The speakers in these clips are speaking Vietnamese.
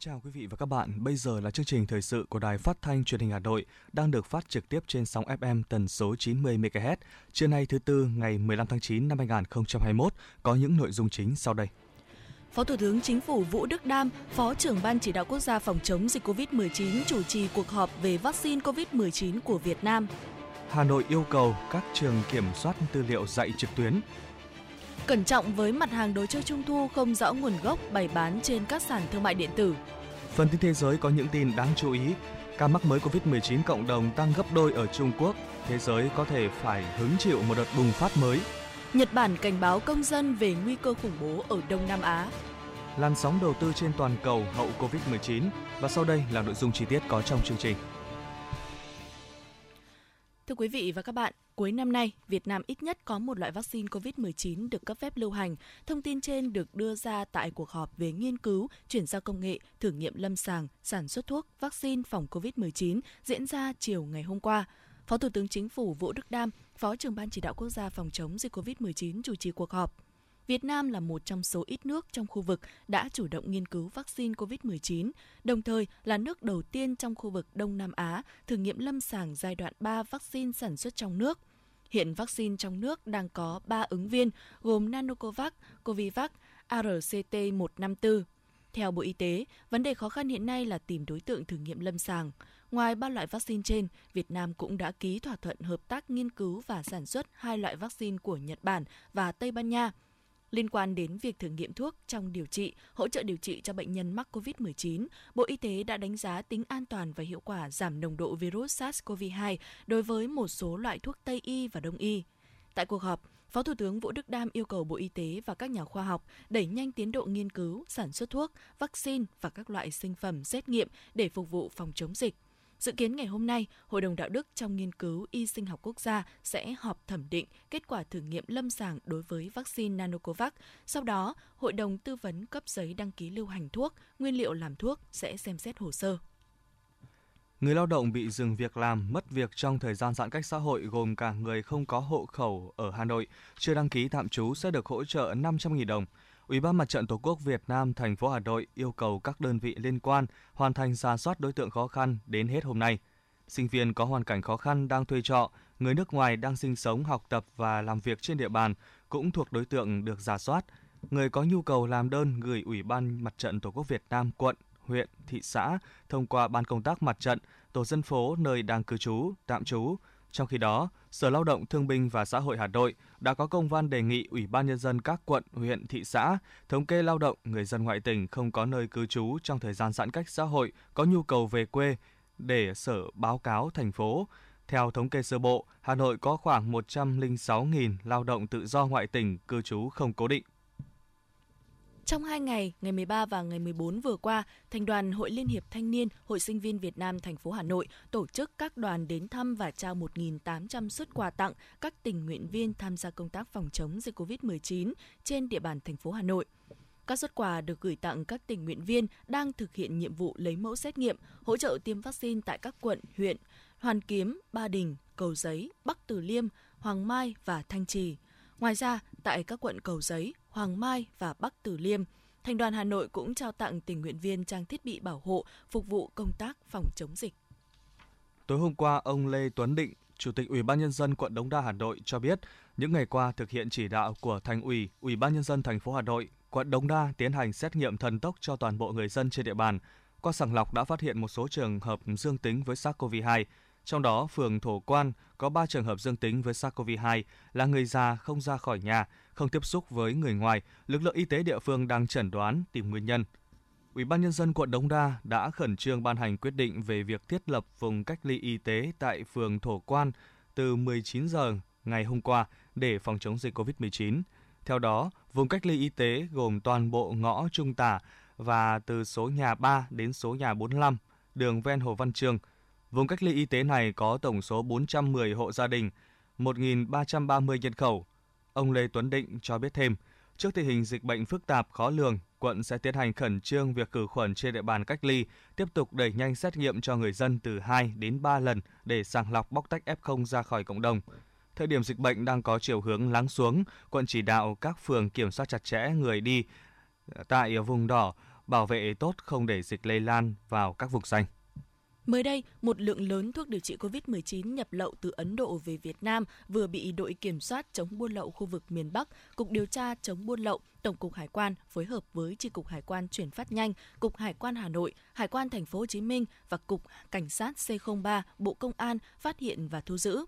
Chào quý vị và các bạn. Bây giờ là chương trình thời sự của Đài Phát thanh Truyền hình Hà Nội đang được phát trực tiếp trên sóng FM tần số 90 MHz. Trưa nay thứ tư ngày 15 tháng 9 năm 2021 có những nội dung chính sau đây. Phó Thủ tướng Chính phủ Vũ Đức Đam, Phó trưởng Ban chỉ đạo quốc gia phòng chống dịch COVID-19 chủ trì cuộc họp về vaccine COVID-19 của Việt Nam. Hà Nội yêu cầu các trường kiểm soát tư liệu dạy trực tuyến, Cẩn trọng với mặt hàng đồ chơi trung thu không rõ nguồn gốc bày bán trên các sàn thương mại điện tử. Phần tin thế giới có những tin đáng chú ý. Ca mắc mới COVID-19 cộng đồng tăng gấp đôi ở Trung Quốc. Thế giới có thể phải hứng chịu một đợt bùng phát mới. Nhật Bản cảnh báo công dân về nguy cơ khủng bố ở Đông Nam Á. Làn sóng đầu tư trên toàn cầu hậu COVID-19 và sau đây là nội dung chi tiết có trong chương trình. Thưa quý vị và các bạn, cuối năm nay, Việt Nam ít nhất có một loại vaccine COVID-19 được cấp phép lưu hành. Thông tin trên được đưa ra tại cuộc họp về nghiên cứu, chuyển giao công nghệ, thử nghiệm lâm sàng, sản xuất thuốc, vaccine phòng COVID-19 diễn ra chiều ngày hôm qua. Phó Thủ tướng Chính phủ Vũ Đức Đam, Phó trưởng Ban chỉ đạo quốc gia phòng chống dịch COVID-19 chủ trì cuộc họp. Việt Nam là một trong số ít nước trong khu vực đã chủ động nghiên cứu vaccine COVID-19, đồng thời là nước đầu tiên trong khu vực Đông Nam Á thử nghiệm lâm sàng giai đoạn 3 vaccine sản xuất trong nước. Hiện vaccine trong nước đang có 3 ứng viên gồm Nanocovax, Covivac, ARCT-154. Theo Bộ Y tế, vấn đề khó khăn hiện nay là tìm đối tượng thử nghiệm lâm sàng. Ngoài ba loại vaccine trên, Việt Nam cũng đã ký thỏa thuận hợp tác nghiên cứu và sản xuất hai loại vaccine của Nhật Bản và Tây Ban Nha – Liên quan đến việc thử nghiệm thuốc trong điều trị, hỗ trợ điều trị cho bệnh nhân mắc COVID-19, Bộ Y tế đã đánh giá tính an toàn và hiệu quả giảm nồng độ virus SARS-CoV-2 đối với một số loại thuốc Tây y và Đông y. Tại cuộc họp, Phó Thủ tướng Vũ Đức Đam yêu cầu Bộ Y tế và các nhà khoa học đẩy nhanh tiến độ nghiên cứu, sản xuất thuốc, vaccine và các loại sinh phẩm xét nghiệm để phục vụ phòng chống dịch. Dự kiến ngày hôm nay, Hội đồng Đạo đức trong nghiên cứu y sinh học quốc gia sẽ họp thẩm định kết quả thử nghiệm lâm sàng đối với vaccine Nanocovax. Sau đó, Hội đồng tư vấn cấp giấy đăng ký lưu hành thuốc, nguyên liệu làm thuốc sẽ xem xét hồ sơ. Người lao động bị dừng việc làm, mất việc trong thời gian giãn cách xã hội gồm cả người không có hộ khẩu ở Hà Nội, chưa đăng ký tạm trú sẽ được hỗ trợ 500.000 đồng. Ủy ban Mặt trận Tổ quốc Việt Nam thành phố Hà Nội yêu cầu các đơn vị liên quan hoàn thành ra soát đối tượng khó khăn đến hết hôm nay. Sinh viên có hoàn cảnh khó khăn đang thuê trọ, người nước ngoài đang sinh sống, học tập và làm việc trên địa bàn cũng thuộc đối tượng được giả soát. Người có nhu cầu làm đơn gửi Ủy ban Mặt trận Tổ quốc Việt Nam quận, huyện, thị xã thông qua ban công tác mặt trận, tổ dân phố nơi đang cư trú, tạm trú. Trong khi đó, Sở Lao động Thương binh và Xã hội Hà Nội đã có công văn đề nghị Ủy ban nhân dân các quận, huyện, thị xã thống kê lao động người dân ngoại tỉnh không có nơi cư trú trong thời gian giãn cách xã hội có nhu cầu về quê để Sở báo cáo thành phố. Theo thống kê sơ bộ, Hà Nội có khoảng 106.000 lao động tự do ngoại tỉnh cư trú không cố định. Trong hai ngày, ngày 13 và ngày 14 vừa qua, Thành đoàn Hội Liên hiệp Thanh niên, Hội sinh viên Việt Nam thành phố Hà Nội tổ chức các đoàn đến thăm và trao 1.800 xuất quà tặng các tình nguyện viên tham gia công tác phòng chống dịch COVID-19 trên địa bàn thành phố Hà Nội. Các xuất quà được gửi tặng các tình nguyện viên đang thực hiện nhiệm vụ lấy mẫu xét nghiệm, hỗ trợ tiêm vaccine tại các quận, huyện Hoàn Kiếm, Ba Đình, Cầu Giấy, Bắc Từ Liêm, Hoàng Mai và Thanh Trì. Ngoài ra, tại các quận Cầu Giấy, Hoàng Mai và Bắc Từ Liêm, Thành đoàn Hà Nội cũng trao tặng tình nguyện viên trang thiết bị bảo hộ phục vụ công tác phòng chống dịch. Tối hôm qua, ông Lê Tuấn Định, Chủ tịch Ủy ban nhân dân quận Đống Đa Hà Nội cho biết, những ngày qua thực hiện chỉ đạo của Thành ủy, Ủy ban nhân dân thành phố Hà Nội, quận Đống Đa tiến hành xét nghiệm thần tốc cho toàn bộ người dân trên địa bàn. Qua sàng lọc đã phát hiện một số trường hợp dương tính với SARS-CoV-2, trong đó, phường Thổ Quan có 3 trường hợp dương tính với SARS-CoV-2 là người già không ra khỏi nhà, không tiếp xúc với người ngoài. Lực lượng y tế địa phương đang chẩn đoán tìm nguyên nhân. Ủy ban nhân dân quận Đống Đa đã khẩn trương ban hành quyết định về việc thiết lập vùng cách ly y tế tại phường Thổ Quan từ 19 giờ ngày hôm qua để phòng chống dịch COVID-19. Theo đó, vùng cách ly y tế gồm toàn bộ ngõ Trung Tả và từ số nhà 3 đến số nhà 45, đường ven Hồ Văn trường – Vùng cách ly y tế này có tổng số 410 hộ gia đình, 1.330 nhân khẩu. Ông Lê Tuấn Định cho biết thêm, Trước tình hình dịch bệnh phức tạp khó lường, quận sẽ tiến hành khẩn trương việc khử khuẩn trên địa bàn cách ly, tiếp tục đẩy nhanh xét nghiệm cho người dân từ 2 đến 3 lần để sàng lọc bóc tách F0 ra khỏi cộng đồng. Thời điểm dịch bệnh đang có chiều hướng lắng xuống, quận chỉ đạo các phường kiểm soát chặt chẽ người đi tại vùng đỏ, bảo vệ tốt không để dịch lây lan vào các vùng xanh. Mới đây, một lượng lớn thuốc điều trị COVID-19 nhập lậu từ Ấn Độ về Việt Nam vừa bị đội kiểm soát chống buôn lậu khu vực miền Bắc, Cục điều tra chống buôn lậu, Tổng cục Hải quan phối hợp với Chi cục Hải quan chuyển phát nhanh, Cục Hải quan Hà Nội, Hải quan Thành phố Hồ Chí Minh và Cục Cảnh sát C03 Bộ Công an phát hiện và thu giữ.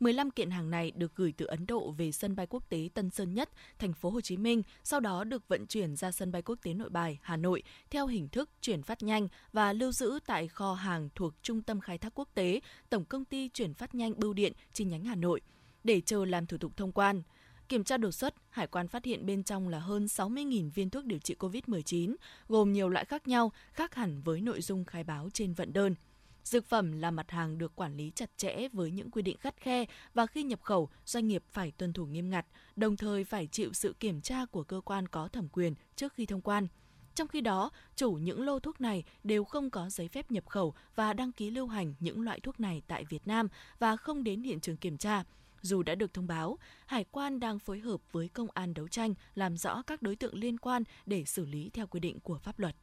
15 kiện hàng này được gửi từ Ấn Độ về sân bay quốc tế Tân Sơn Nhất, thành phố Hồ Chí Minh, sau đó được vận chuyển ra sân bay quốc tế Nội Bài, Hà Nội theo hình thức chuyển phát nhanh và lưu giữ tại kho hàng thuộc Trung tâm Khai thác Quốc tế, Tổng công ty chuyển phát nhanh Bưu điện chi nhánh Hà Nội để chờ làm thủ tục thông quan. Kiểm tra đột xuất, hải quan phát hiện bên trong là hơn 60.000 viên thuốc điều trị COVID-19, gồm nhiều loại khác nhau, khác hẳn với nội dung khai báo trên vận đơn. Dược phẩm là mặt hàng được quản lý chặt chẽ với những quy định khắt khe và khi nhập khẩu, doanh nghiệp phải tuân thủ nghiêm ngặt, đồng thời phải chịu sự kiểm tra của cơ quan có thẩm quyền trước khi thông quan. Trong khi đó, chủ những lô thuốc này đều không có giấy phép nhập khẩu và đăng ký lưu hành những loại thuốc này tại Việt Nam và không đến hiện trường kiểm tra. Dù đã được thông báo, Hải quan đang phối hợp với công an đấu tranh làm rõ các đối tượng liên quan để xử lý theo quy định của pháp luật.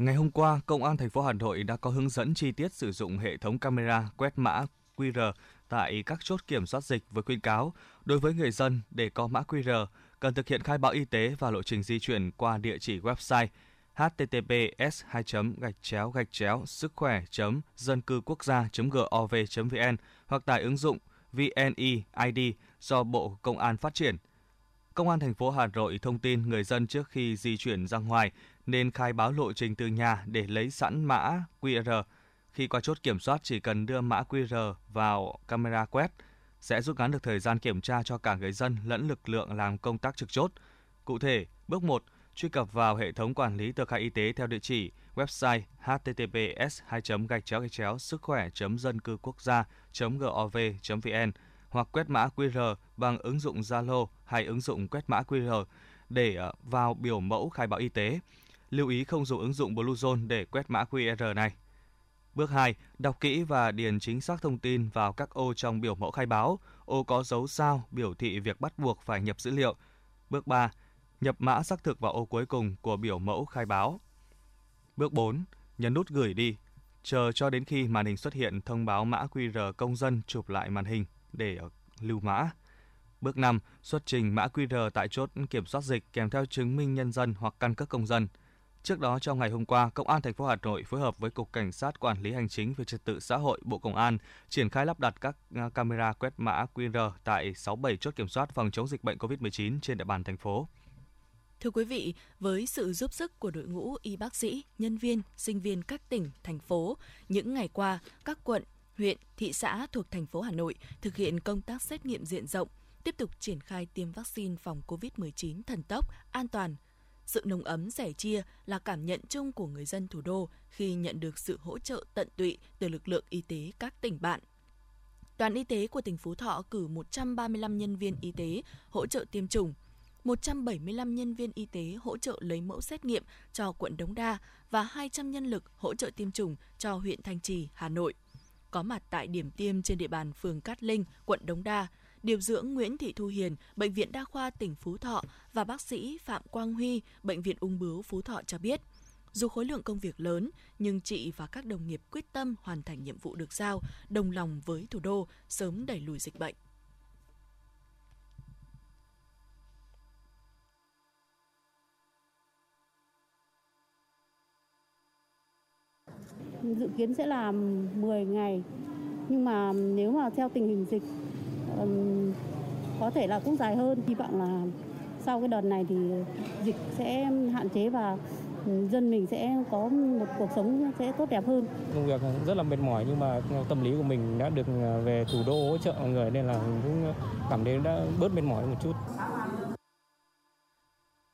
Ngày hôm qua, Công an thành phố Hà Nội đã có hướng dẫn chi tiết sử dụng hệ thống camera quét mã QR tại các chốt kiểm soát dịch với khuyên cáo đối với người dân để có mã QR cần thực hiện khai báo y tế và lộ trình di chuyển qua địa chỉ website https 2 gạch chéo gạch chéo sức khỏe dân cư quốc gia gov vn hoặc tải ứng dụng vneid do Bộ Công an phát triển. Công an thành phố Hà Nội thông tin người dân trước khi di chuyển ra ngoài nên khai báo lộ trình từ nhà để lấy sẵn mã QR. Khi qua chốt kiểm soát chỉ cần đưa mã QR vào camera quét sẽ rút ngắn được thời gian kiểm tra cho cả người dân lẫn lực lượng làm công tác trực chốt. Cụ thể, bước 1, truy cập vào hệ thống quản lý tờ khai y tế theo địa chỉ website https 2 gạch chéo gạch chéo sức khỏe dân cư quốc gia gov vn hoặc quét mã QR bằng ứng dụng Zalo hay ứng dụng quét mã QR để ờ, vào biểu mẫu khai báo y tế lưu ý không dùng ứng dụng Bluezone để quét mã QR này. Bước 2. Đọc kỹ và điền chính xác thông tin vào các ô trong biểu mẫu khai báo. Ô có dấu sao, biểu thị việc bắt buộc phải nhập dữ liệu. Bước 3. Nhập mã xác thực vào ô cuối cùng của biểu mẫu khai báo. Bước 4. Nhấn nút gửi đi. Chờ cho đến khi màn hình xuất hiện, thông báo mã QR công dân chụp lại màn hình để lưu mã. Bước 5. Xuất trình mã QR tại chốt kiểm soát dịch kèm theo chứng minh nhân dân hoặc căn cước công dân – Trước đó trong ngày hôm qua, Công an thành phố Hà Nội phối hợp với Cục Cảnh sát Quản lý hành chính về trật tự xã hội Bộ Công an triển khai lắp đặt các à, camera quét mã QR tại 67 chốt kiểm soát phòng chống dịch bệnh COVID-19 trên địa bàn thành phố. Thưa quý vị, với sự giúp sức của đội ngũ y bác sĩ, nhân viên, sinh viên các tỉnh, thành phố, những ngày qua, các quận, huyện, thị xã thuộc thành phố Hà Nội thực hiện công tác xét nghiệm diện rộng, tiếp tục triển khai tiêm vaccine phòng COVID-19 thần tốc, an toàn, sự nồng ấm sẻ chia là cảm nhận chung của người dân thủ đô khi nhận được sự hỗ trợ tận tụy từ lực lượng y tế các tỉnh bạn. Đoàn y tế của tỉnh Phú Thọ cử 135 nhân viên y tế hỗ trợ tiêm chủng, 175 nhân viên y tế hỗ trợ lấy mẫu xét nghiệm cho quận Đống Đa và 200 nhân lực hỗ trợ tiêm chủng cho huyện Thanh Trì, Hà Nội. Có mặt tại điểm tiêm trên địa bàn phường Cát Linh, quận Đống Đa, điều dưỡng Nguyễn Thị Thu Hiền, Bệnh viện Đa khoa tỉnh Phú Thọ và bác sĩ Phạm Quang Huy, Bệnh viện Ung bướu Phú Thọ cho biết, dù khối lượng công việc lớn, nhưng chị và các đồng nghiệp quyết tâm hoàn thành nhiệm vụ được giao, đồng lòng với thủ đô sớm đẩy lùi dịch bệnh. Dự kiến sẽ là 10 ngày, nhưng mà nếu mà theo tình hình dịch có thể là cũng dài hơn hy vọng là sau cái đợt này thì dịch sẽ hạn chế và dân mình sẽ có một cuộc sống sẽ tốt đẹp hơn. Công việc rất là mệt mỏi nhưng mà tâm lý của mình đã được về thủ đô hỗ trợ mọi người nên là mình cũng cảm thấy đã bớt mệt mỏi một chút.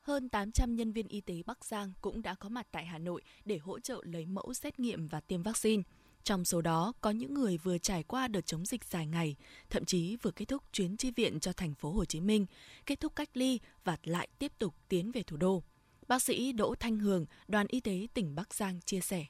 Hơn 800 nhân viên y tế Bắc Giang cũng đã có mặt tại Hà Nội để hỗ trợ lấy mẫu xét nghiệm và tiêm vaccine. Trong số đó có những người vừa trải qua đợt chống dịch dài ngày, thậm chí vừa kết thúc chuyến chi viện cho thành phố Hồ Chí Minh, kết thúc cách ly và lại tiếp tục tiến về thủ đô. Bác sĩ Đỗ Thanh Hường, đoàn y tế tỉnh Bắc Giang chia sẻ.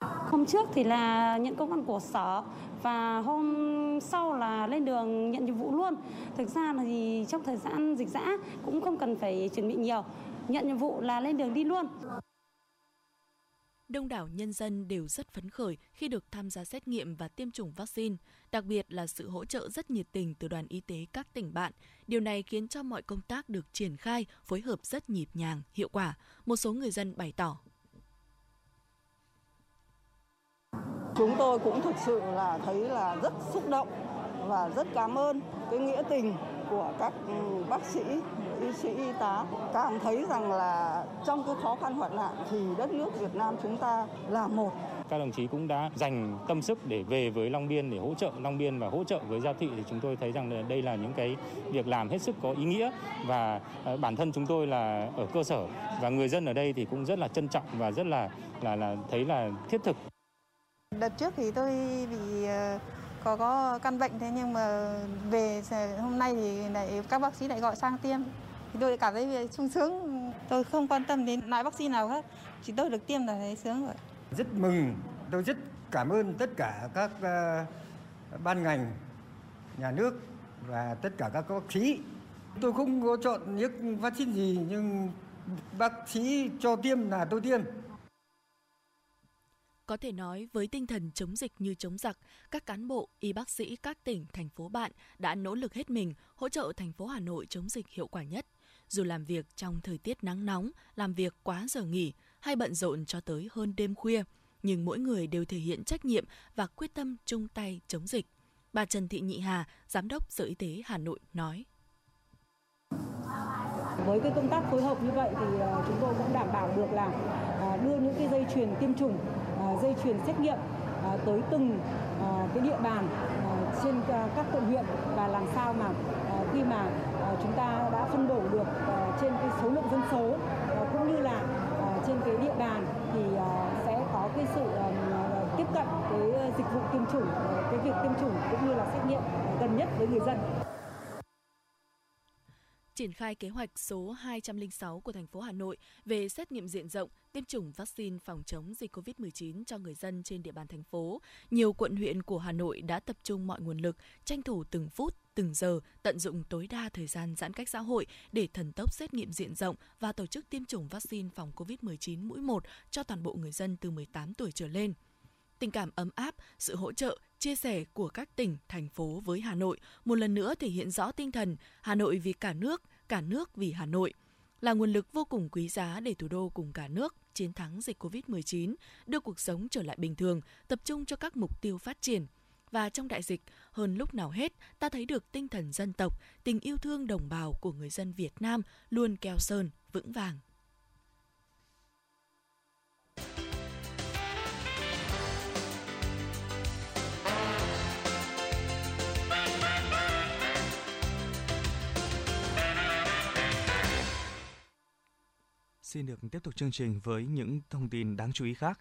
Hôm trước thì là nhận công văn của sở và hôm sau là lên đường nhận nhiệm vụ luôn. Thực ra là thì trong thời gian dịch dã cũng không cần phải chuẩn bị nhiều. Nhận nhiệm vụ là lên đường đi luôn. Đông đảo nhân dân đều rất phấn khởi khi được tham gia xét nghiệm và tiêm chủng vaccine, đặc biệt là sự hỗ trợ rất nhiệt tình từ đoàn y tế các tỉnh bạn. Điều này khiến cho mọi công tác được triển khai, phối hợp rất nhịp nhàng, hiệu quả. Một số người dân bày tỏ. Chúng tôi cũng thực sự là thấy là rất xúc động và rất cảm ơn cái nghĩa tình của các bác sĩ, y sĩ, y tá cảm thấy rằng là trong cái khó khăn hoạn nạn thì đất nước Việt Nam chúng ta là một. Các đồng chí cũng đã dành tâm sức để về với Long Biên để hỗ trợ Long Biên và hỗ trợ với Giao Thị. Thì chúng tôi thấy rằng đây là những cái việc làm hết sức có ý nghĩa và ờ, bản thân chúng tôi là ở cơ sở và người dân ở đây thì cũng rất là trân trọng và rất là là là thấy là thiết thực. Đợt trước thì tôi bị ờ, có có căn bệnh thế nhưng mà về hôm nay thì lại các bác sĩ lại gọi sang tiêm thì tôi cảm thấy sung sướng. Tôi không quan tâm đến loại vaccine nào khác chỉ tôi được tiêm là thấy sướng rồi. Rất mừng tôi rất cảm ơn tất cả các uh, ban ngành nhà nước và tất cả các bác sĩ. Tôi không có chọn những vaccine gì nhưng bác sĩ cho tiêm là tôi tiêm. Có thể nói với tinh thần chống dịch như chống giặc, các cán bộ, y bác sĩ các tỉnh, thành phố bạn đã nỗ lực hết mình hỗ trợ thành phố Hà Nội chống dịch hiệu quả nhất. Dù làm việc trong thời tiết nắng nóng, làm việc quá giờ nghỉ hay bận rộn cho tới hơn đêm khuya, nhưng mỗi người đều thể hiện trách nhiệm và quyết tâm chung tay chống dịch. Bà Trần Thị Nhị Hà, Giám đốc Sở Y tế Hà Nội nói. Với cái công tác phối hợp như vậy thì ờ, chúng tôi cũng đảm bảo được là ờ, đưa những cái dây chuyền tiêm chủng ờ, dây chuyền xét nghiệm tới từng cái địa bàn trên các quận huyện và làm sao mà khi mà ờ, chúng ta đã phân bổ được ờ, trên cái số lượng dân số ờ, cũng như là trên cái địa bàn thì sẽ có cái sự tiếp cận cái dịch vụ tiêm chủng, cái việc tiêm chủng cũng như là xét nghiệm gần nhất với người dân triển khai kế hoạch số 206 của thành phố Hà Nội về xét nghiệm diện rộng, tiêm chủng vaccine phòng chống dịch COVID-19 cho người dân trên địa bàn thành phố, nhiều quận huyện của Hà Nội đã tập trung mọi nguồn lực, tranh thủ từng phút, từng giờ, tận dụng tối đa thời gian giãn cách xã hội để thần tốc xét nghiệm diện rộng và tổ chức tiêm chủng vaccine phòng COVID-19 mũi 1 cho toàn bộ người dân từ 18 tuổi trở lên. Tình cảm ấm áp, sự hỗ trợ, chia sẻ của các tỉnh, thành phố với Hà Nội một lần nữa thể hiện rõ tinh thần Hà Nội vì cả nước, cả nước vì Hà Nội là nguồn lực vô cùng quý giá để thủ đô cùng cả nước chiến thắng dịch COVID-19, đưa cuộc sống trở lại bình thường, tập trung cho các mục tiêu phát triển. Và trong đại dịch, hơn lúc nào hết, ta thấy được tinh thần dân tộc, tình yêu thương đồng bào của người dân Việt Nam luôn keo sơn, vững vàng. Xin được tiếp tục chương trình với những thông tin đáng chú ý khác.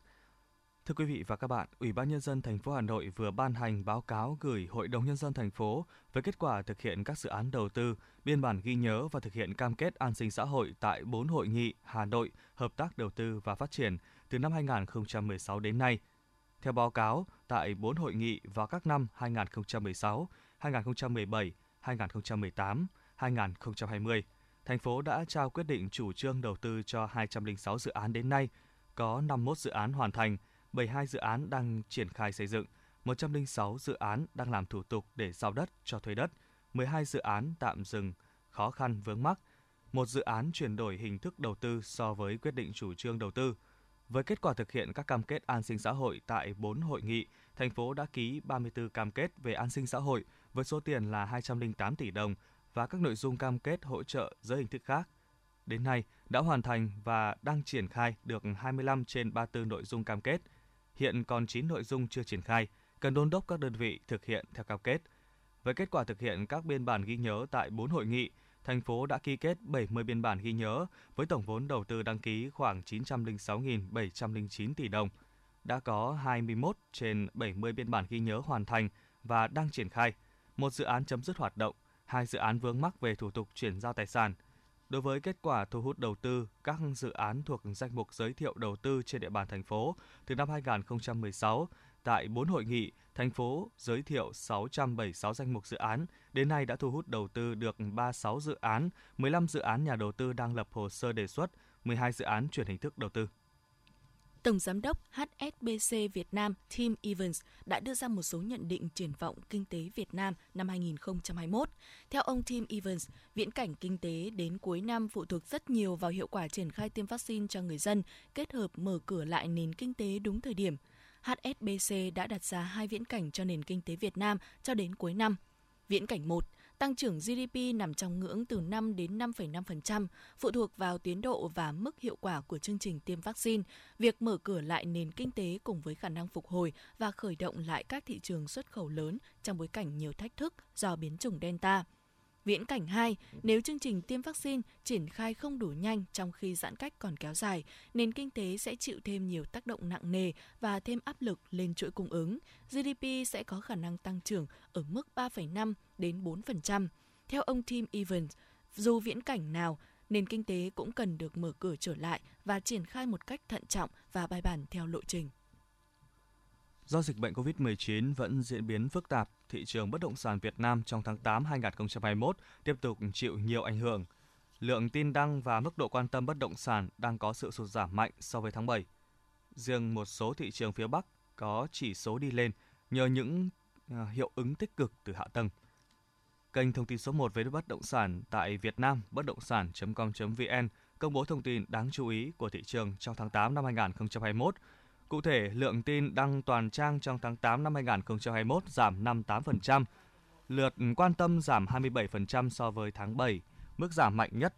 Thưa quý vị và các bạn, Ủy ban nhân dân thành phố Hà Nội vừa ban hành báo cáo gửi Hội đồng nhân dân thành phố về kết quả thực hiện các dự án đầu tư, biên bản ghi nhớ và thực hiện cam kết an sinh xã hội tại 4 hội nghị Hà Nội hợp tác đầu tư và phát triển từ năm 2016 đến nay. Theo báo cáo, tại 4 hội nghị vào các năm 2016, 2017, 2018, 2020, thành phố đã trao quyết định chủ trương đầu tư cho 206 dự án đến nay, có 51 dự án hoàn thành, 72 dự án đang triển khai xây dựng, 106 dự án đang làm thủ tục để giao đất cho thuê đất, 12 dự án tạm dừng khó khăn vướng mắc, một dự án chuyển đổi hình thức đầu tư so với quyết định chủ trương đầu tư. Với kết quả thực hiện các cam kết an sinh xã hội tại 4 hội nghị, thành phố đã ký 34 cam kết về an sinh xã hội với số tiền là 208 tỷ đồng và các nội dung cam kết hỗ trợ dưới hình thức khác. Đến nay, đã hoàn thành và đang triển khai được 25 trên 34 nội dung cam kết. Hiện còn 9 nội dung chưa triển khai, cần đôn đốc các đơn vị thực hiện theo cam kết. Với kết quả thực hiện các biên bản ghi nhớ tại 4 hội nghị, thành phố đã ký kết 70 biên bản ghi nhớ với tổng vốn đầu tư đăng ký khoảng 906.709 tỷ đồng. đã có 21 trên 70 biên bản ghi nhớ hoàn thành và đang triển khai. Một dự án chấm dứt hoạt động, hai dự án vướng mắc về thủ tục chuyển giao tài sản. Đối với kết quả thu hút đầu tư, các dự án thuộc danh mục giới thiệu đầu tư trên địa bàn thành phố từ năm 2016 tại 4 hội nghị, thành phố giới thiệu 676 danh mục dự án, đến nay đã thu hút đầu tư được 36 dự án, 15 dự án nhà đầu tư đang lập hồ sơ đề xuất, 12 dự án chuyển hình thức đầu tư. Tổng Giám đốc HSBC Việt Nam Tim Evans đã đưa ra một số nhận định triển vọng kinh tế Việt Nam năm 2021. Theo ông Tim Evans, viễn cảnh kinh tế đến cuối năm phụ thuộc rất nhiều vào hiệu quả triển khai tiêm vaccine cho người dân, kết hợp mở cửa lại nền kinh tế đúng thời điểm. HSBC đã đặt ra hai viễn cảnh cho nền kinh tế Việt Nam cho đến cuối năm. Viễn cảnh 1, tăng trưởng GDP nằm trong ngưỡng từ 5 đến 5,5%, phụ thuộc vào tiến độ và mức hiệu quả của chương trình tiêm vaccine, việc mở cửa lại nền kinh tế cùng với khả năng phục hồi và khởi động lại các thị trường xuất khẩu lớn trong bối cảnh nhiều thách thức do biến chủng Delta. Viễn cảnh 2, nếu chương trình tiêm vaccine triển khai không đủ nhanh trong khi giãn cách còn kéo dài, nền kinh tế sẽ chịu thêm nhiều tác động nặng nề và thêm áp lực lên chuỗi cung ứng. GDP sẽ có khả năng tăng trưởng ở mức 3,5 đến 4%. Theo ông Tim Evans, dù viễn cảnh nào, nền kinh tế cũng cần được mở cửa trở lại và triển khai một cách thận trọng và bài bản theo lộ trình. Do dịch bệnh COVID-19 vẫn diễn biến phức tạp, thị trường bất động sản Việt Nam trong tháng 8 2021 tiếp tục chịu nhiều ảnh hưởng. Lượng tin đăng và mức độ quan tâm bất động sản đang có sự sụt giảm mạnh so với tháng 7. Riêng một số thị trường phía Bắc có chỉ số đi lên nhờ những à, hiệu ứng tích cực từ hạ tầng. Kênh thông tin số 1 về bất động sản tại Việt Nam, bất động sản.com.vn công bố thông tin đáng chú ý của thị trường trong tháng 8 năm 2021 Cụ thể, lượng tin đăng toàn trang trong tháng 8 năm 2021 giảm 58%, lượt quan tâm giảm 27% so với tháng 7, mức giảm mạnh nhất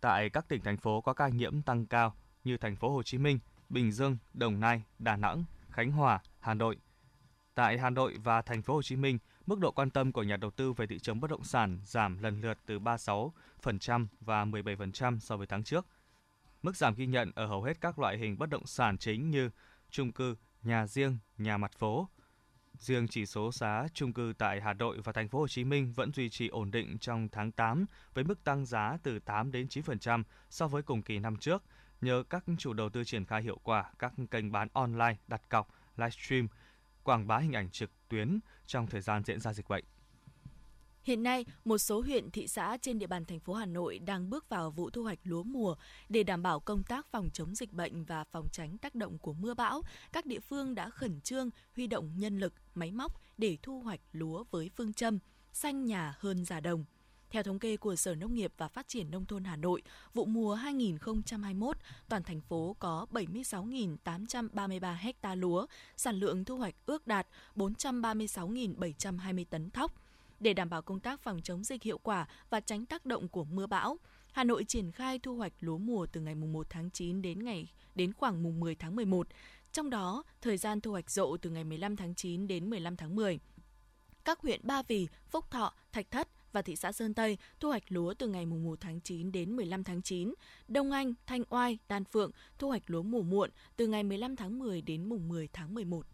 tại các tỉnh thành phố có ca nhiễm tăng cao như thành phố Hồ Chí Minh, Bình Dương, Đồng Nai, Đà Nẵng, Khánh Hòa, Hà Nội. Tại Hà Nội và thành phố Hồ Chí Minh, mức độ quan tâm của nhà đầu tư về thị trường bất động sản giảm lần lượt từ 36% và 17% so với tháng trước. Mức giảm ghi nhận ở hầu hết các loại hình bất động sản chính như chung cư, nhà riêng, nhà mặt phố. Riêng chỉ số giá chung cư tại Hà Nội và thành phố Hồ Chí Minh vẫn duy trì ổn định trong tháng 8 với mức tăng giá từ 8 đến 9% so với cùng kỳ năm trước nhờ các chủ đầu tư triển khai hiệu quả các kênh bán online, đặt cọc, livestream, quảng bá hình ảnh trực tuyến trong thời gian diễn ra dịch bệnh. Hiện nay, một số huyện, thị xã trên địa bàn thành phố Hà Nội đang bước vào vụ thu hoạch lúa mùa. Để đảm bảo công tác phòng chống dịch bệnh và phòng tránh tác động của mưa bão, các địa phương đã khẩn trương huy động nhân lực, máy móc để thu hoạch lúa với phương châm xanh nhà hơn già đồng. Theo thống kê của Sở Nông nghiệp và Phát triển Nông thôn Hà Nội, vụ mùa 2021, toàn thành phố có 76.833 ha lúa, sản lượng thu hoạch ước đạt 436.720 tấn thóc, để đảm bảo công tác phòng chống dịch hiệu quả và tránh tác động của mưa bão, Hà Nội triển khai thu hoạch lúa mùa từ ngày 1 tháng 9 đến ngày đến khoảng mùng 10 tháng 11. Trong đó, thời gian thu hoạch rộ từ ngày 15 tháng 9 đến 15 tháng 10. Các huyện Ba Vì, Phúc Thọ, Thạch Thất và thị xã Sơn Tây thu hoạch lúa từ ngày 1 tháng 9 đến 15 tháng 9. Đông Anh, Thanh Oai, Đan Phượng thu hoạch lúa mùa muộn từ ngày 15 tháng 10 đến mùng 10 tháng 11.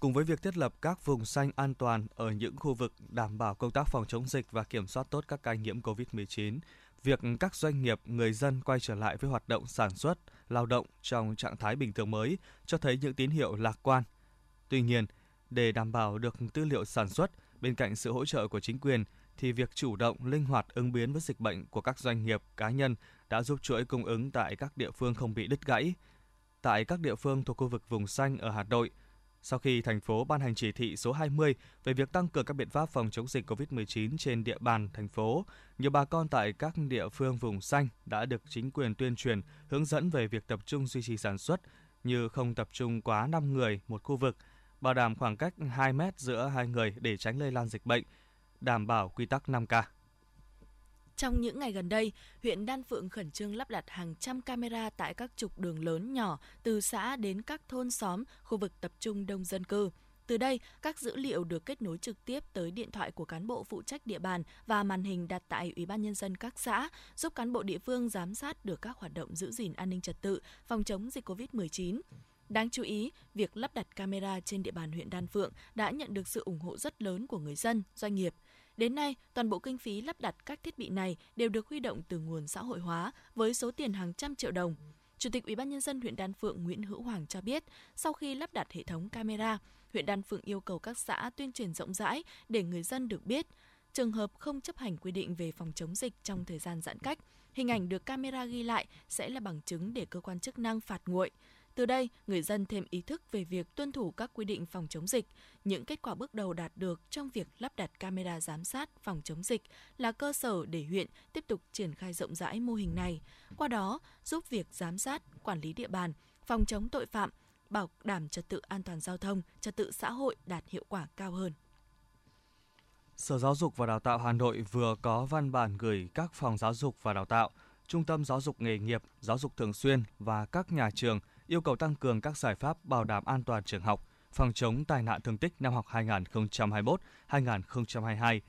Cùng với việc thiết lập các vùng xanh an toàn ở những khu vực đảm bảo công tác phòng chống dịch và kiểm soát tốt các ca nhiễm COVID-19, việc các doanh nghiệp, người dân quay trở lại với hoạt động sản xuất, lao động trong trạng thái bình thường mới cho thấy những tín hiệu lạc quan. Tuy nhiên, để đảm bảo được tư liệu sản xuất, bên cạnh sự hỗ trợ của chính quyền, thì việc chủ động, linh hoạt ứng biến với dịch bệnh của các doanh nghiệp, cá nhân đã giúp chuỗi cung ứng tại các địa phương không bị đứt gãy. Tại các địa phương thuộc khu vực vùng xanh ở Hà Nội, sau khi thành phố ban hành chỉ thị số 20 về việc tăng cường các biện pháp phòng chống dịch COVID-19 trên địa bàn thành phố, nhiều bà con tại các địa phương vùng xanh đã được chính quyền tuyên truyền hướng dẫn về việc tập trung duy trì sản xuất như không tập trung quá 5 người một khu vực, bảo đảm khoảng cách 2 mét giữa hai người để tránh lây lan dịch bệnh, đảm bảo quy tắc 5K. Trong những ngày gần đây, huyện Đan Phượng khẩn trương lắp đặt hàng trăm camera tại các trục đường lớn nhỏ từ xã đến các thôn xóm, khu vực tập trung đông dân cư. Từ đây, các dữ liệu được kết nối trực tiếp tới điện thoại của cán bộ phụ trách địa bàn và màn hình đặt tại Ủy ban nhân dân các xã, giúp cán bộ địa phương giám sát được các hoạt động giữ gìn an ninh trật tự, phòng chống dịch COVID-19. Đáng chú ý, việc lắp đặt camera trên địa bàn huyện Đan Phượng đã nhận được sự ủng hộ rất lớn của người dân, doanh nghiệp. Đến nay, toàn bộ kinh phí lắp đặt các thiết bị này đều được huy động từ nguồn xã hội hóa với số tiền hàng trăm triệu đồng. Chủ tịch Ủy ban nhân dân huyện Đan Phượng Nguyễn Hữu Hoàng cho biết, sau khi lắp đặt hệ thống camera, huyện Đan Phượng yêu cầu các xã tuyên truyền rộng rãi để người dân được biết trường hợp không chấp hành quy định về phòng chống dịch trong thời gian giãn cách, hình ảnh được camera ghi lại sẽ là bằng chứng để cơ quan chức năng phạt nguội. Từ đây, người dân thêm ý thức về việc tuân thủ các quy định phòng chống dịch. Những kết quả bước đầu đạt được trong việc lắp đặt camera giám sát phòng chống dịch là cơ sở để huyện tiếp tục triển khai rộng rãi mô hình này. Qua đó, giúp việc giám sát, quản lý địa bàn, phòng chống tội phạm, bảo đảm trật tự an toàn giao thông, trật tự xã hội đạt hiệu quả cao hơn. Sở Giáo dục và Đào tạo Hà Nội vừa có văn bản gửi các phòng giáo dục và đào tạo, trung tâm giáo dục nghề nghiệp, giáo dục thường xuyên và các nhà trường yêu cầu tăng cường các giải pháp bảo đảm an toàn trường học, phòng chống tai nạn thương tích năm học 2021-2022.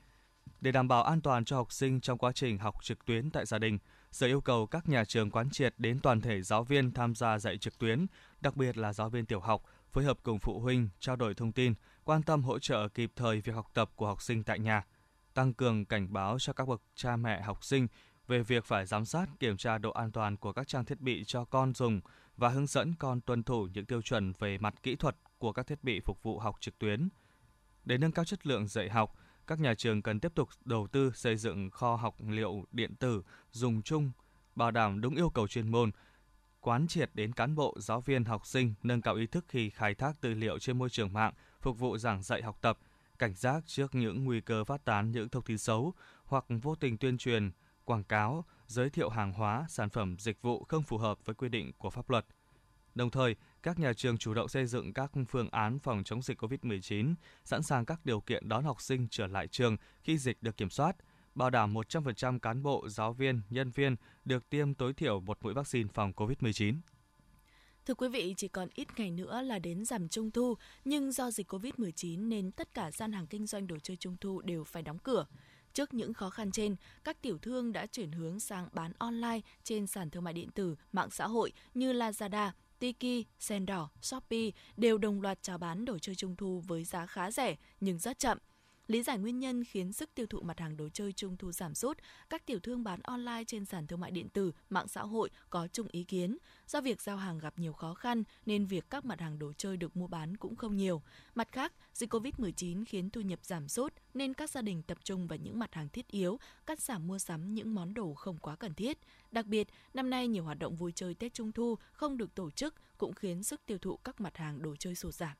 Để đảm bảo an toàn cho học sinh trong quá trình học trực tuyến tại gia đình, Sở yêu cầu các nhà trường quán triệt đến toàn thể giáo viên tham gia dạy trực tuyến, đặc biệt là giáo viên tiểu học, phối hợp cùng phụ huynh trao đổi thông tin, quan tâm hỗ trợ kịp thời việc học tập của học sinh tại nhà, tăng cường cảnh báo cho các bậc cha mẹ học sinh về việc phải giám sát kiểm tra độ an toàn của các trang thiết bị cho con dùng và hướng dẫn con tuân thủ những tiêu chuẩn về mặt kỹ thuật của các thiết bị phục vụ học trực tuyến. Để nâng cao chất lượng dạy học, các nhà trường cần tiếp tục đầu tư xây dựng kho học liệu điện tử dùng chung, bảo đảm đúng yêu cầu chuyên môn, quán triệt đến cán bộ, giáo viên, học sinh nâng cao ý thức khi khai thác tư liệu trên môi trường mạng phục vụ giảng dạy học tập, cảnh giác trước những nguy cơ phát tán những thông tin xấu hoặc vô tình tuyên truyền, quảng cáo, giới thiệu hàng hóa, sản phẩm, dịch vụ không phù hợp với quy định của pháp luật. Đồng thời, các nhà trường chủ động xây dựng các phương án phòng chống dịch COVID-19, sẵn sàng các điều kiện đón học sinh trở lại trường khi dịch được kiểm soát, bảo đảm 100% cán bộ, giáo viên, nhân viên được tiêm tối thiểu một mũi vaccine phòng COVID-19. Thưa quý vị, chỉ còn ít ngày nữa là đến rằm Trung thu, nhưng do dịch Covid-19 nên tất cả gian hàng kinh doanh đồ chơi Trung thu đều phải đóng cửa. Trước những khó khăn trên, các tiểu thương đã chuyển hướng sang bán online trên sàn thương mại điện tử, mạng xã hội như Lazada, Tiki, Sendor, Shopee đều đồng loạt chào bán đồ chơi trung thu với giá khá rẻ nhưng rất chậm. Lý giải nguyên nhân khiến sức tiêu thụ mặt hàng đồ chơi trung thu giảm sút, các tiểu thương bán online trên sàn thương mại điện tử, mạng xã hội có chung ý kiến. Do việc giao hàng gặp nhiều khó khăn nên việc các mặt hàng đồ chơi được mua bán cũng không nhiều. Mặt khác, dịch Covid-19 khiến thu nhập giảm sút nên các gia đình tập trung vào những mặt hàng thiết yếu, cắt giảm mua sắm những món đồ không quá cần thiết. Đặc biệt, năm nay nhiều hoạt động vui chơi Tết Trung thu không được tổ chức cũng khiến sức tiêu thụ các mặt hàng đồ chơi sụt giảm.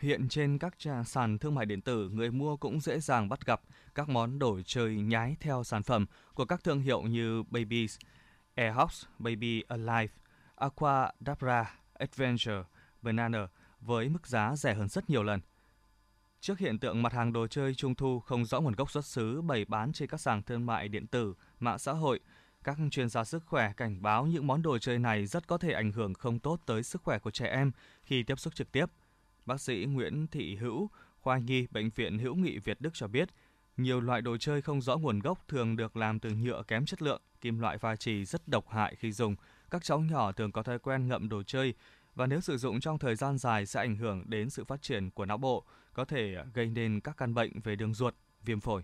Hiện trên các trang sàn thương mại điện tử, người mua cũng dễ dàng bắt gặp các món đồ chơi nhái theo sản phẩm của các thương hiệu như Babies, Airhouse, Baby Alive, Aqua Dabra, Adventure, Banana với mức giá rẻ hơn rất nhiều lần. Trước hiện tượng mặt hàng đồ chơi trung thu không rõ nguồn gốc xuất xứ bày bán trên các sàn thương mại điện tử, mạng xã hội, các chuyên gia sức khỏe cảnh báo những món đồ chơi này rất có thể ảnh hưởng không tốt tới sức khỏe của trẻ em khi tiếp xúc trực tiếp. Bác sĩ Nguyễn Thị Hữu, khoa nhi Bệnh viện Hữu nghị Việt Đức cho biết, nhiều loại đồ chơi không rõ nguồn gốc thường được làm từ nhựa kém chất lượng, kim loại pha trì rất độc hại khi dùng. Các cháu nhỏ thường có thói quen ngậm đồ chơi và nếu sử dụng trong thời gian dài sẽ ảnh hưởng đến sự phát triển của não bộ, có thể gây nên các căn bệnh về đường ruột, viêm phổi.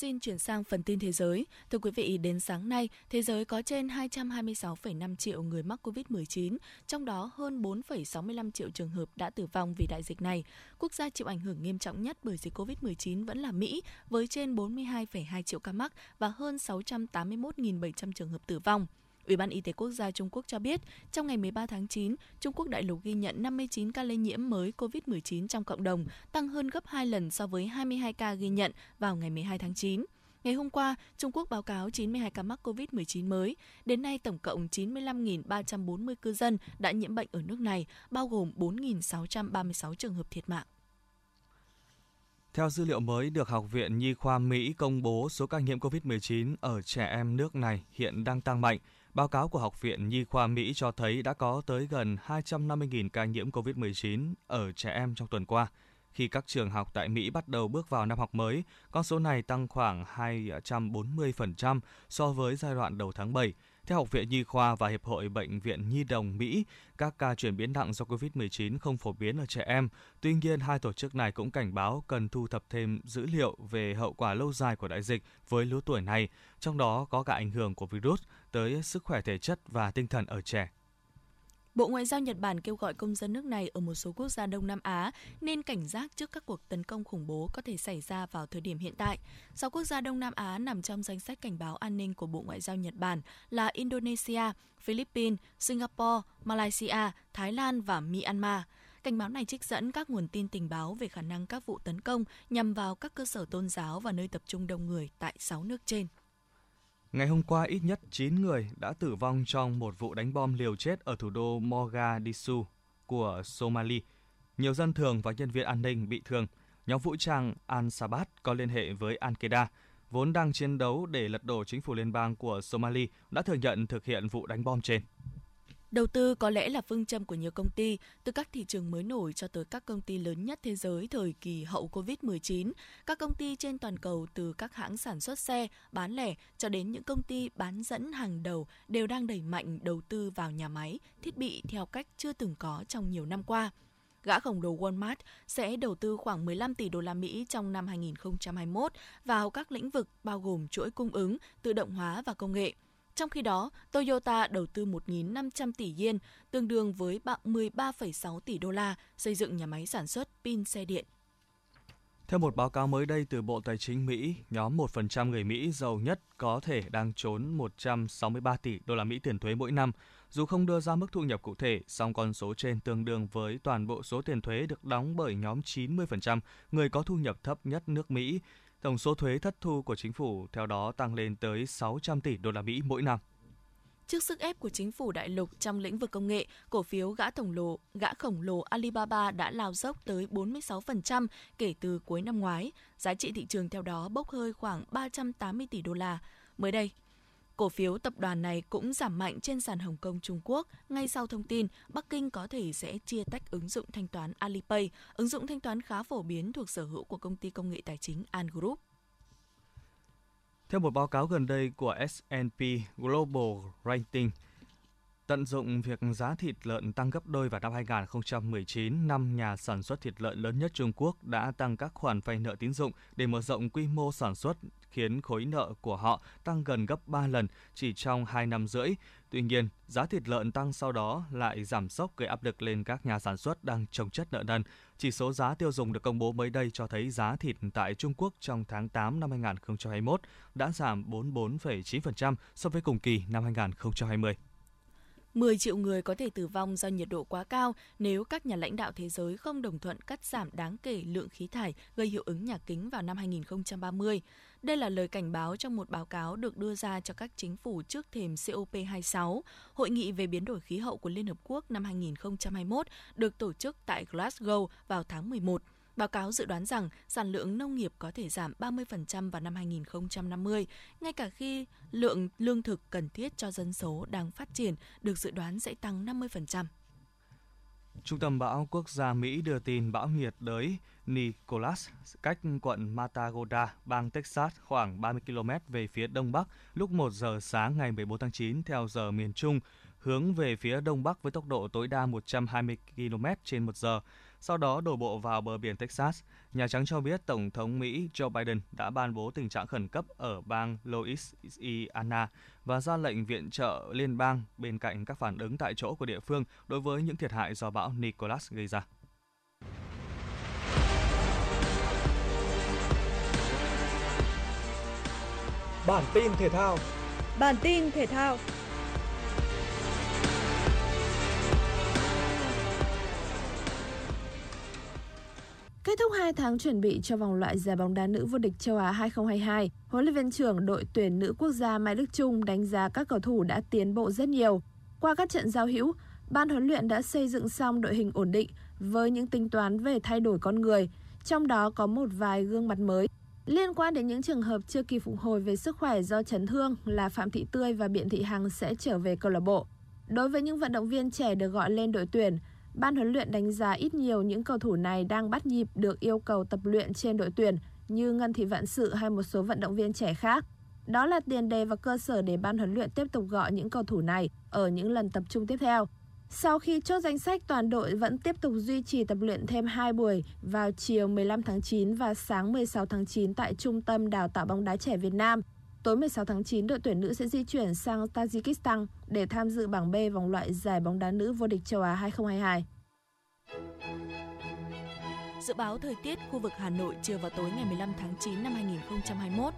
Xin chuyển sang phần tin thế giới. Thưa quý vị, đến sáng nay, thế giới có trên 226,5 triệu người mắc COVID-19, trong đó hơn 4,65 triệu trường hợp đã tử vong vì đại dịch này. Quốc gia chịu ảnh hưởng nghiêm trọng nhất bởi dịch COVID-19 vẫn là Mỹ, với trên 42,2 triệu ca mắc và hơn 681.700 trường hợp tử vong. Ủy ban Y tế Quốc gia Trung Quốc cho biết, trong ngày 13 tháng 9, Trung Quốc đại lục ghi nhận 59 ca lây nhiễm mới COVID-19 trong cộng đồng, tăng hơn gấp 2 lần so với 22 ca ghi nhận vào ngày 12 tháng 9. Ngày hôm qua, Trung Quốc báo cáo 92 ca mắc COVID-19 mới. Đến nay, tổng cộng 95.340 cư dân đã nhiễm bệnh ở nước này, bao gồm 4.636 trường hợp thiệt mạng. Theo dữ liệu mới được Học viện Nhi khoa Mỹ công bố, số ca nhiễm COVID-19 ở trẻ em nước này hiện đang tăng mạnh. Báo cáo của Học viện Nhi khoa Mỹ cho thấy đã có tới gần 250.000 ca nhiễm COVID-19 ở trẻ em trong tuần qua. Khi các trường học tại Mỹ bắt đầu bước vào năm học mới, con số này tăng khoảng 240% so với giai đoạn đầu tháng 7. Theo Học viện Nhi khoa và Hiệp hội Bệnh viện Nhi đồng Mỹ, các ca chuyển biến nặng do COVID-19 không phổ biến ở trẻ em. Tuy nhiên, hai tổ chức này cũng cảnh báo cần thu thập thêm dữ liệu về hậu quả lâu dài của đại dịch với lứa tuổi này, trong đó có cả ảnh hưởng của virus tới sức khỏe thể chất và tinh thần ở trẻ. Bộ Ngoại giao Nhật Bản kêu gọi công dân nước này ở một số quốc gia Đông Nam Á nên cảnh giác trước các cuộc tấn công khủng bố có thể xảy ra vào thời điểm hiện tại. Sáu quốc gia Đông Nam Á nằm trong danh sách cảnh báo an ninh của Bộ Ngoại giao Nhật Bản là Indonesia, Philippines, Singapore, Malaysia, Thái Lan và Myanmar. Cảnh báo này trích dẫn các nguồn tin tình báo về khả năng các vụ tấn công nhằm vào các cơ sở tôn giáo và nơi tập trung đông người tại 6 nước trên. Ngày hôm qua, ít nhất 9 người đã tử vong trong một vụ đánh bom liều chết ở thủ đô Mogadishu của Somalia. Nhiều dân thường và nhân viên an ninh bị thương. Nhóm vũ trang Al-Shabaab có liên hệ với Al-Qaeda, vốn đang chiến đấu để lật đổ chính phủ liên bang của Somalia, đã thừa nhận thực hiện vụ đánh bom trên. Đầu tư có lẽ là phương châm của nhiều công ty, từ các thị trường mới nổi cho tới các công ty lớn nhất thế giới thời kỳ hậu Covid-19. Các công ty trên toàn cầu từ các hãng sản xuất xe, bán lẻ cho đến những công ty bán dẫn hàng đầu đều đang đẩy mạnh đầu tư vào nhà máy, thiết bị theo cách chưa từng có trong nhiều năm qua. Gã khổng lồ Walmart sẽ đầu tư khoảng 15 tỷ đô la Mỹ trong năm 2021 vào các lĩnh vực bao gồm chuỗi cung ứng, tự động hóa và công nghệ – trong khi đó, Toyota đầu tư 1.500 tỷ yen, tương đương với 13,6 tỷ đô la, xây dựng nhà máy sản xuất pin xe điện. Theo một báo cáo mới đây từ Bộ Tài chính Mỹ, nhóm 1% người Mỹ giàu nhất có thể đang trốn 163 tỷ đô la Mỹ tiền thuế mỗi năm. Dù không đưa ra mức thu nhập cụ thể, song con số trên tương đương với toàn bộ số tiền thuế được đóng bởi nhóm 90% người có thu nhập thấp nhất nước Mỹ, Tổng số thuế thất thu của chính phủ theo đó tăng lên tới 600 tỷ đô la Mỹ mỗi năm. Trước sức ép của chính phủ đại lục trong lĩnh vực công nghệ, cổ phiếu gã tổng lồ, gã khổng lồ Alibaba đã lao dốc tới 46% kể từ cuối năm ngoái. Giá trị thị trường theo đó bốc hơi khoảng 380 tỷ đô la. Mới đây, Cổ phiếu tập đoàn này cũng giảm mạnh trên sàn Hồng Kông Trung Quốc ngay sau thông tin Bắc Kinh có thể sẽ chia tách ứng dụng thanh toán Alipay, ứng dụng thanh toán khá phổ biến thuộc sở hữu của công ty công nghệ tài chính An Group. Theo một báo cáo gần đây của S&P Global Rating, Tận dụng việc giá thịt lợn tăng gấp đôi vào năm 2019, năm nhà sản xuất thịt lợn lớn nhất Trung Quốc đã tăng các khoản vay nợ tín dụng để mở rộng quy mô sản xuất, khiến khối nợ của họ tăng gần gấp 3 lần chỉ trong 2 năm rưỡi. Tuy nhiên, giá thịt lợn tăng sau đó lại giảm sốc gây áp lực lên các nhà sản xuất đang trồng chất nợ nần. Chỉ số giá tiêu dùng được công bố mới đây cho thấy giá thịt tại Trung Quốc trong tháng 8 năm 2021 đã giảm 44,9% so với cùng kỳ năm 2020. 10 triệu người có thể tử vong do nhiệt độ quá cao nếu các nhà lãnh đạo thế giới không đồng thuận cắt giảm đáng kể lượng khí thải gây hiệu ứng nhà kính vào năm 2030. Đây là lời cảnh báo trong một báo cáo được đưa ra cho các chính phủ trước thềm COP26, hội nghị về biến đổi khí hậu của Liên Hợp Quốc năm 2021 được tổ chức tại Glasgow vào tháng 11. Báo cáo dự đoán rằng sản lượng nông nghiệp có thể giảm 30% vào năm 2050, ngay cả khi lượng lương thực cần thiết cho dân số đang phát triển được dự đoán sẽ tăng 50%. Trung tâm bão quốc gia Mỹ đưa tin bão nhiệt đới Nicholas cách quận Matagorda, bang Texas khoảng 30 km về phía đông bắc lúc 1 giờ sáng ngày 14 tháng 9 theo giờ miền Trung, hướng về phía đông bắc với tốc độ tối đa 120 km trên 1 giờ sau đó đổ bộ vào bờ biển Texas. Nhà Trắng cho biết Tổng thống Mỹ Joe Biden đã ban bố tình trạng khẩn cấp ở bang Louisiana và ra lệnh viện trợ liên bang bên cạnh các phản ứng tại chỗ của địa phương đối với những thiệt hại do bão Nicholas gây ra. Bản tin thể thao Bản tin thể thao Kết thúc 2 tháng chuẩn bị cho vòng loại giải bóng đá nữ vô địch châu Á 2022, huấn luyện viên trưởng đội tuyển nữ quốc gia Mai Đức Trung đánh giá các cầu thủ đã tiến bộ rất nhiều. Qua các trận giao hữu, ban huấn luyện đã xây dựng xong đội hình ổn định với những tính toán về thay đổi con người, trong đó có một vài gương mặt mới. Liên quan đến những trường hợp chưa kịp phục hồi về sức khỏe do chấn thương là Phạm Thị Tươi và Biện Thị Hằng sẽ trở về câu lạc bộ. Đối với những vận động viên trẻ được gọi lên đội tuyển, ban huấn luyện đánh giá ít nhiều những cầu thủ này đang bắt nhịp được yêu cầu tập luyện trên đội tuyển như Ngân Thị Vạn Sự hay một số vận động viên trẻ khác. Đó là tiền đề và cơ sở để ban huấn luyện tiếp tục gọi những cầu thủ này ở những lần tập trung tiếp theo. Sau khi chốt danh sách, toàn đội vẫn tiếp tục duy trì tập luyện thêm 2 buổi vào chiều 15 tháng 9 và sáng 16 tháng 9 tại Trung tâm Đào tạo bóng đá trẻ Việt Nam. Tối 16 tháng 9, đội tuyển nữ sẽ di chuyển sang Tajikistan để tham dự bảng B vòng loại giải bóng đá nữ vô địch châu Á 2022. Dự báo thời tiết khu vực Hà Nội chiều và tối ngày 15 tháng 9 năm 2021.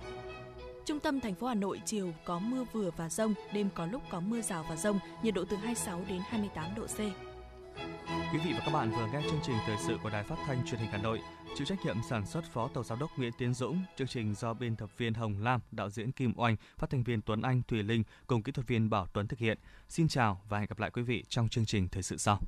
Trung tâm thành phố Hà Nội chiều có mưa vừa và rông, đêm có lúc có mưa rào và rông, nhiệt độ từ 26 đến 28 độ C. Quý vị và các bạn vừa nghe chương trình thời sự của Đài Phát thanh Truyền hình Hà Nội, chịu trách nhiệm sản xuất Phó Tổng giám đốc Nguyễn Tiến Dũng, chương trình do biên tập viên Hồng Lam, đạo diễn Kim Oanh, phát thanh viên Tuấn Anh, Thùy Linh cùng kỹ thuật viên Bảo Tuấn thực hiện. Xin chào và hẹn gặp lại quý vị trong chương trình thời sự sau.